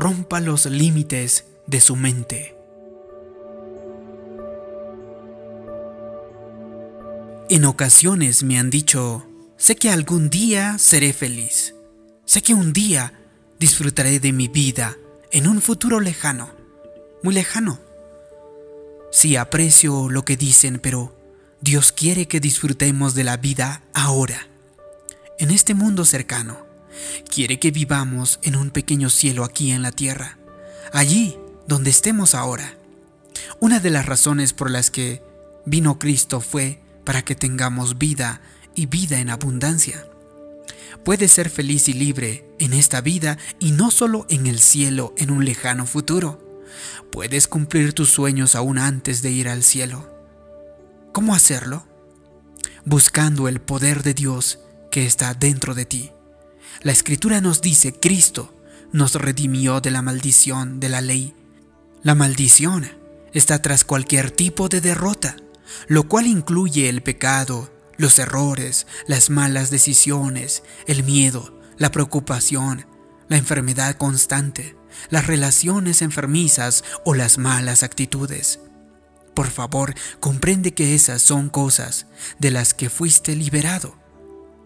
rompa los límites de su mente. En ocasiones me han dicho, sé que algún día seré feliz, sé que un día disfrutaré de mi vida en un futuro lejano, muy lejano. Sí aprecio lo que dicen, pero Dios quiere que disfrutemos de la vida ahora, en este mundo cercano. Quiere que vivamos en un pequeño cielo aquí en la tierra, allí donde estemos ahora. Una de las razones por las que vino Cristo fue para que tengamos vida y vida en abundancia. Puedes ser feliz y libre en esta vida y no solo en el cielo en un lejano futuro. Puedes cumplir tus sueños aún antes de ir al cielo. ¿Cómo hacerlo? Buscando el poder de Dios que está dentro de ti. La escritura nos dice, Cristo nos redimió de la maldición de la ley. La maldición está tras cualquier tipo de derrota lo cual incluye el pecado, los errores, las malas decisiones, el miedo, la preocupación, la enfermedad constante, las relaciones enfermizas o las malas actitudes. Por favor, comprende que esas son cosas de las que fuiste liberado.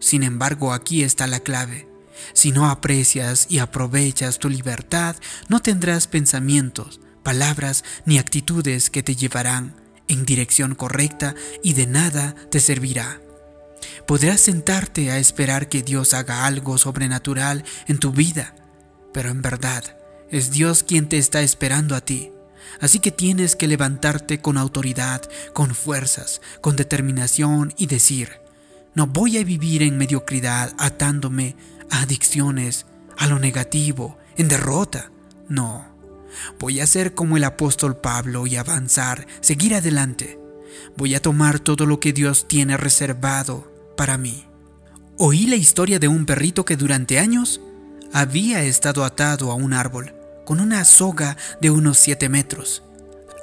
Sin embargo, aquí está la clave. Si no aprecias y aprovechas tu libertad, no tendrás pensamientos, palabras ni actitudes que te llevarán en dirección correcta y de nada te servirá. Podrás sentarte a esperar que Dios haga algo sobrenatural en tu vida, pero en verdad es Dios quien te está esperando a ti. Así que tienes que levantarte con autoridad, con fuerzas, con determinación y decir, no voy a vivir en mediocridad atándome a adicciones, a lo negativo, en derrota. No. Voy a ser como el apóstol Pablo y avanzar, seguir adelante. Voy a tomar todo lo que Dios tiene reservado para mí. Oí la historia de un perrito que durante años había estado atado a un árbol con una soga de unos 7 metros.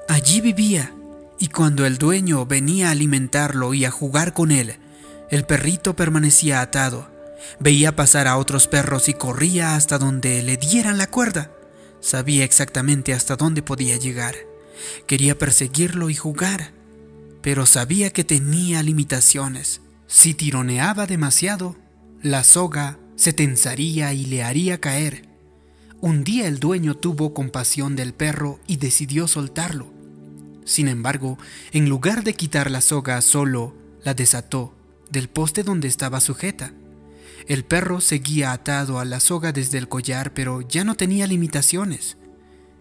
Allí vivía y cuando el dueño venía a alimentarlo y a jugar con él, el perrito permanecía atado. Veía pasar a otros perros y corría hasta donde le dieran la cuerda. Sabía exactamente hasta dónde podía llegar. Quería perseguirlo y jugar, pero sabía que tenía limitaciones. Si tironeaba demasiado, la soga se tensaría y le haría caer. Un día el dueño tuvo compasión del perro y decidió soltarlo. Sin embargo, en lugar de quitar la soga solo, la desató del poste donde estaba sujeta. El perro seguía atado a la soga desde el collar, pero ya no tenía limitaciones.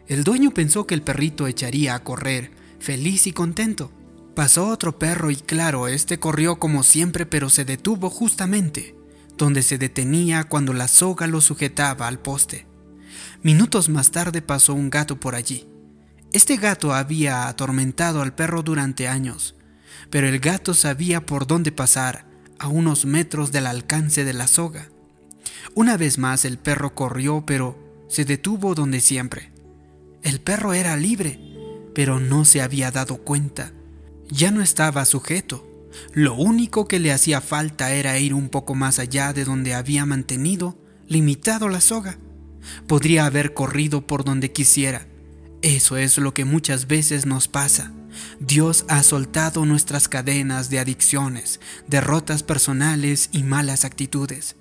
El dueño pensó que el perrito echaría a correr, feliz y contento. Pasó otro perro y claro, este corrió como siempre, pero se detuvo justamente donde se detenía cuando la soga lo sujetaba al poste. Minutos más tarde pasó un gato por allí. Este gato había atormentado al perro durante años, pero el gato sabía por dónde pasar a unos metros del alcance de la soga. Una vez más el perro corrió, pero se detuvo donde siempre. El perro era libre, pero no se había dado cuenta. Ya no estaba sujeto. Lo único que le hacía falta era ir un poco más allá de donde había mantenido limitado la soga. Podría haber corrido por donde quisiera. Eso es lo que muchas veces nos pasa. Dios ha soltado nuestras cadenas de adicciones, derrotas personales y malas actitudes.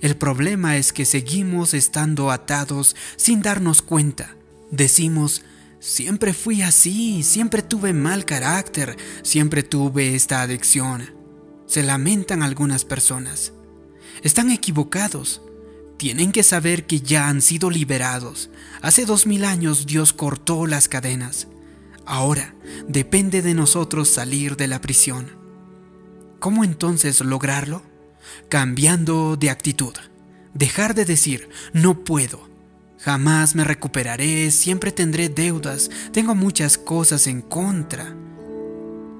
El problema es que seguimos estando atados sin darnos cuenta. Decimos, siempre fui así, siempre tuve mal carácter, siempre tuve esta adicción. Se lamentan algunas personas. Están equivocados. Tienen que saber que ya han sido liberados. Hace dos mil años Dios cortó las cadenas. Ahora depende de nosotros salir de la prisión. ¿Cómo entonces lograrlo? Cambiando de actitud. Dejar de decir, no puedo. Jamás me recuperaré, siempre tendré deudas, tengo muchas cosas en contra.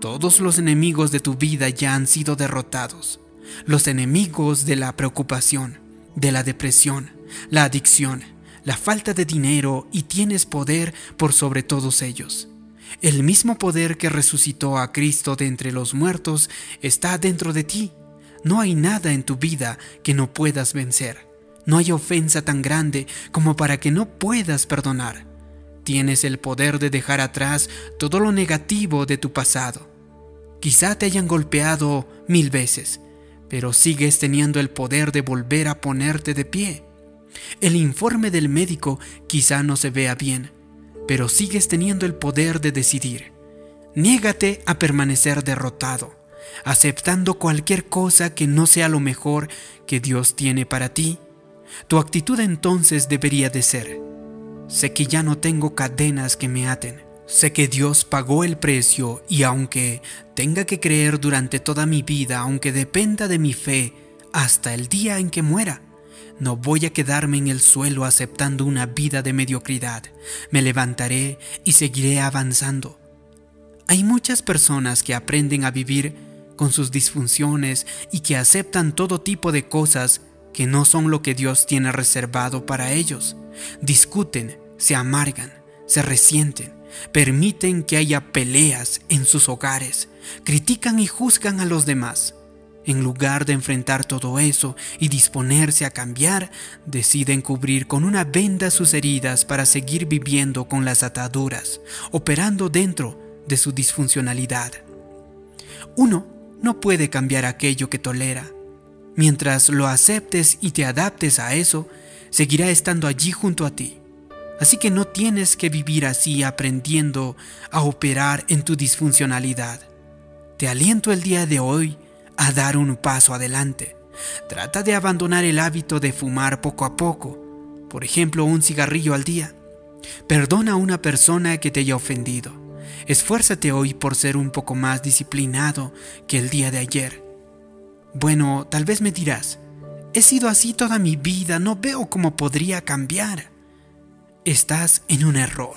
Todos los enemigos de tu vida ya han sido derrotados. Los enemigos de la preocupación, de la depresión, la adicción, la falta de dinero y tienes poder por sobre todos ellos. El mismo poder que resucitó a Cristo de entre los muertos está dentro de ti. No hay nada en tu vida que no puedas vencer. No hay ofensa tan grande como para que no puedas perdonar. Tienes el poder de dejar atrás todo lo negativo de tu pasado. Quizá te hayan golpeado mil veces, pero sigues teniendo el poder de volver a ponerte de pie. El informe del médico quizá no se vea bien, pero sigues teniendo el poder de decidir. Niégate a permanecer derrotado, aceptando cualquier cosa que no sea lo mejor que Dios tiene para ti. Tu actitud entonces debería de ser, sé que ya no tengo cadenas que me aten, sé que Dios pagó el precio y aunque tenga que creer durante toda mi vida, aunque dependa de mi fe, hasta el día en que muera, no voy a quedarme en el suelo aceptando una vida de mediocridad. Me levantaré y seguiré avanzando. Hay muchas personas que aprenden a vivir con sus disfunciones y que aceptan todo tipo de cosas que no son lo que Dios tiene reservado para ellos. Discuten, se amargan, se resienten, permiten que haya peleas en sus hogares, critican y juzgan a los demás. En lugar de enfrentar todo eso y disponerse a cambiar, deciden cubrir con una venda sus heridas para seguir viviendo con las ataduras, operando dentro de su disfuncionalidad. Uno no puede cambiar aquello que tolera. Mientras lo aceptes y te adaptes a eso, seguirá estando allí junto a ti. Así que no tienes que vivir así aprendiendo a operar en tu disfuncionalidad. Te aliento el día de hoy a dar un paso adelante. Trata de abandonar el hábito de fumar poco a poco, por ejemplo un cigarrillo al día. Perdona a una persona que te haya ofendido. Esfuérzate hoy por ser un poco más disciplinado que el día de ayer. Bueno, tal vez me dirás, he sido así toda mi vida, no veo cómo podría cambiar. Estás en un error.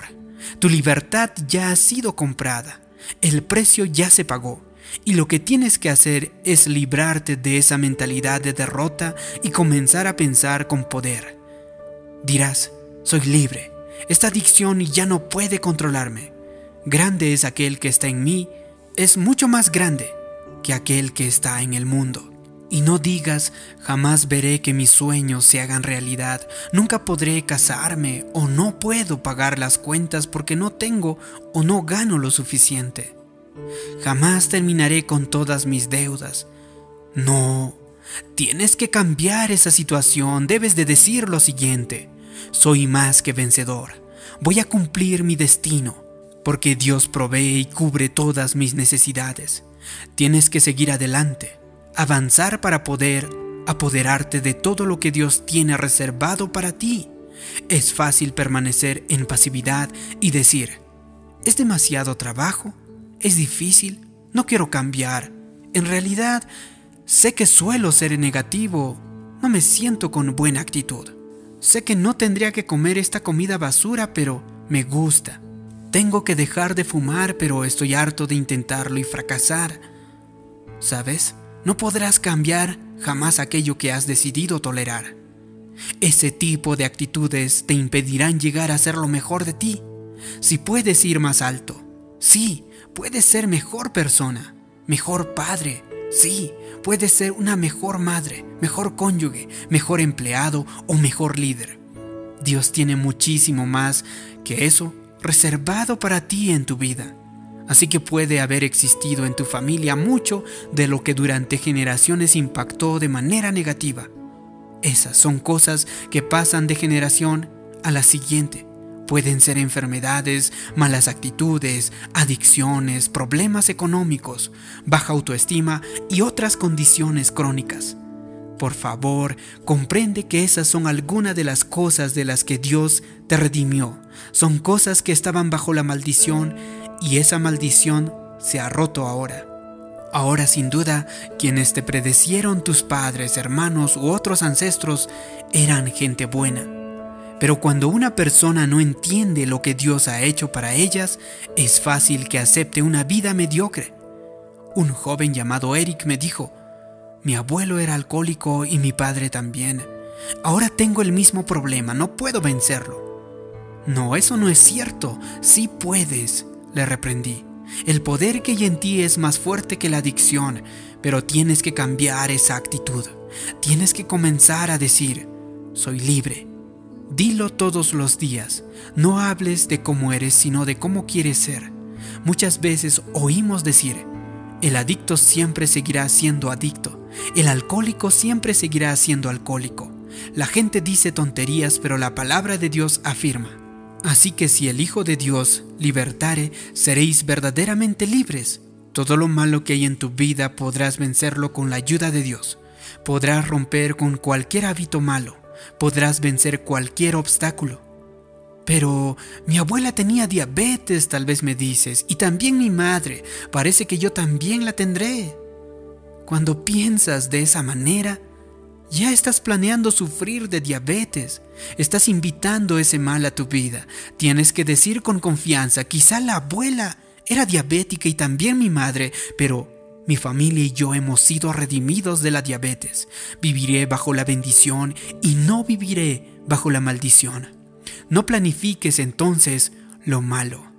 Tu libertad ya ha sido comprada. El precio ya se pagó. Y lo que tienes que hacer es librarte de esa mentalidad de derrota y comenzar a pensar con poder. Dirás, soy libre, esta adicción ya no puede controlarme. Grande es aquel que está en mí, es mucho más grande que aquel que está en el mundo. Y no digas, jamás veré que mis sueños se hagan realidad, nunca podré casarme o no puedo pagar las cuentas porque no tengo o no gano lo suficiente. Jamás terminaré con todas mis deudas. No, tienes que cambiar esa situación. Debes de decir lo siguiente. Soy más que vencedor. Voy a cumplir mi destino, porque Dios provee y cubre todas mis necesidades. Tienes que seguir adelante, avanzar para poder apoderarte de todo lo que Dios tiene reservado para ti. Es fácil permanecer en pasividad y decir, ¿es demasiado trabajo? Es difícil, no quiero cambiar. En realidad, sé que suelo ser negativo, no me siento con buena actitud. Sé que no tendría que comer esta comida basura, pero me gusta. Tengo que dejar de fumar, pero estoy harto de intentarlo y fracasar. ¿Sabes? No podrás cambiar jamás aquello que has decidido tolerar. Ese tipo de actitudes te impedirán llegar a ser lo mejor de ti. Si puedes ir más alto, sí, Puedes ser mejor persona, mejor padre, sí, puedes ser una mejor madre, mejor cónyuge, mejor empleado o mejor líder. Dios tiene muchísimo más que eso reservado para ti en tu vida. Así que puede haber existido en tu familia mucho de lo que durante generaciones impactó de manera negativa. Esas son cosas que pasan de generación a la siguiente Pueden ser enfermedades, malas actitudes, adicciones, problemas económicos, baja autoestima y otras condiciones crónicas. Por favor, comprende que esas son algunas de las cosas de las que Dios te redimió. Son cosas que estaban bajo la maldición y esa maldición se ha roto ahora. Ahora sin duda, quienes te predecieron tus padres, hermanos u otros ancestros eran gente buena pero cuando una persona no entiende lo que Dios ha hecho para ellas, es fácil que acepte una vida mediocre. Un joven llamado Eric me dijo, mi abuelo era alcohólico y mi padre también. Ahora tengo el mismo problema, no puedo vencerlo. No, eso no es cierto. Sí puedes, le reprendí. El poder que hay en ti es más fuerte que la adicción, pero tienes que cambiar esa actitud. Tienes que comenzar a decir, soy libre. Dilo todos los días. No hables de cómo eres, sino de cómo quieres ser. Muchas veces oímos decir, el adicto siempre seguirá siendo adicto. El alcohólico siempre seguirá siendo alcohólico. La gente dice tonterías, pero la palabra de Dios afirma. Así que si el Hijo de Dios libertare, seréis verdaderamente libres. Todo lo malo que hay en tu vida podrás vencerlo con la ayuda de Dios. Podrás romper con cualquier hábito malo. Podrás vencer cualquier obstáculo. Pero mi abuela tenía diabetes, tal vez me dices, y también mi madre. Parece que yo también la tendré. Cuando piensas de esa manera, ya estás planeando sufrir de diabetes. Estás invitando ese mal a tu vida. Tienes que decir con confianza, quizá la abuela era diabética y también mi madre, pero mi familia y yo hemos sido redimidos de la diabetes. Viviré bajo la bendición y no viviré bajo la maldición. No planifiques entonces lo malo.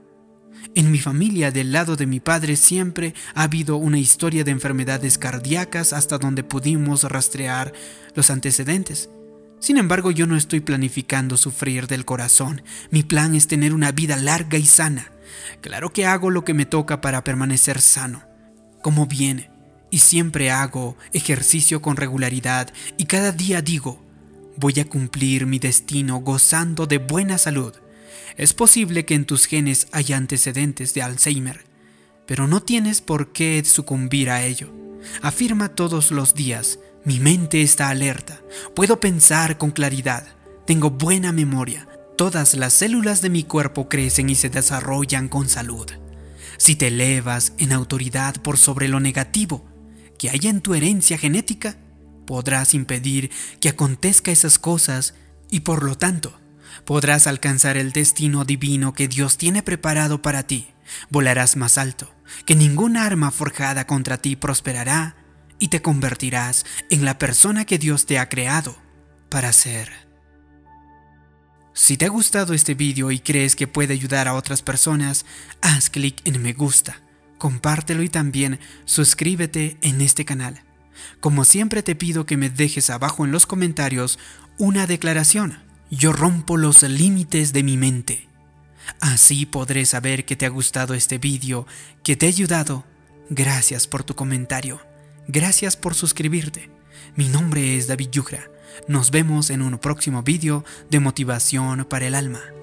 En mi familia del lado de mi padre siempre ha habido una historia de enfermedades cardíacas hasta donde pudimos rastrear los antecedentes. Sin embargo, yo no estoy planificando sufrir del corazón. Mi plan es tener una vida larga y sana. Claro que hago lo que me toca para permanecer sano. Como viene. Y siempre hago ejercicio con regularidad y cada día digo, voy a cumplir mi destino gozando de buena salud. Es posible que en tus genes haya antecedentes de Alzheimer, pero no tienes por qué sucumbir a ello. Afirma todos los días, mi mente está alerta, puedo pensar con claridad, tengo buena memoria, todas las células de mi cuerpo crecen y se desarrollan con salud. Si te elevas en autoridad por sobre lo negativo que hay en tu herencia genética, podrás impedir que acontezca esas cosas y por lo tanto podrás alcanzar el destino divino que Dios tiene preparado para ti. Volarás más alto, que ninguna arma forjada contra ti prosperará y te convertirás en la persona que Dios te ha creado para ser. Si te ha gustado este vídeo y crees que puede ayudar a otras personas, haz clic en me gusta, compártelo y también suscríbete en este canal. Como siempre te pido que me dejes abajo en los comentarios una declaración. Yo rompo los límites de mi mente. Así podré saber que te ha gustado este vídeo, que te ha ayudado. Gracias por tu comentario. Gracias por suscribirte. Mi nombre es David Yugra. Nos vemos en un próximo vídeo de motivación para el alma.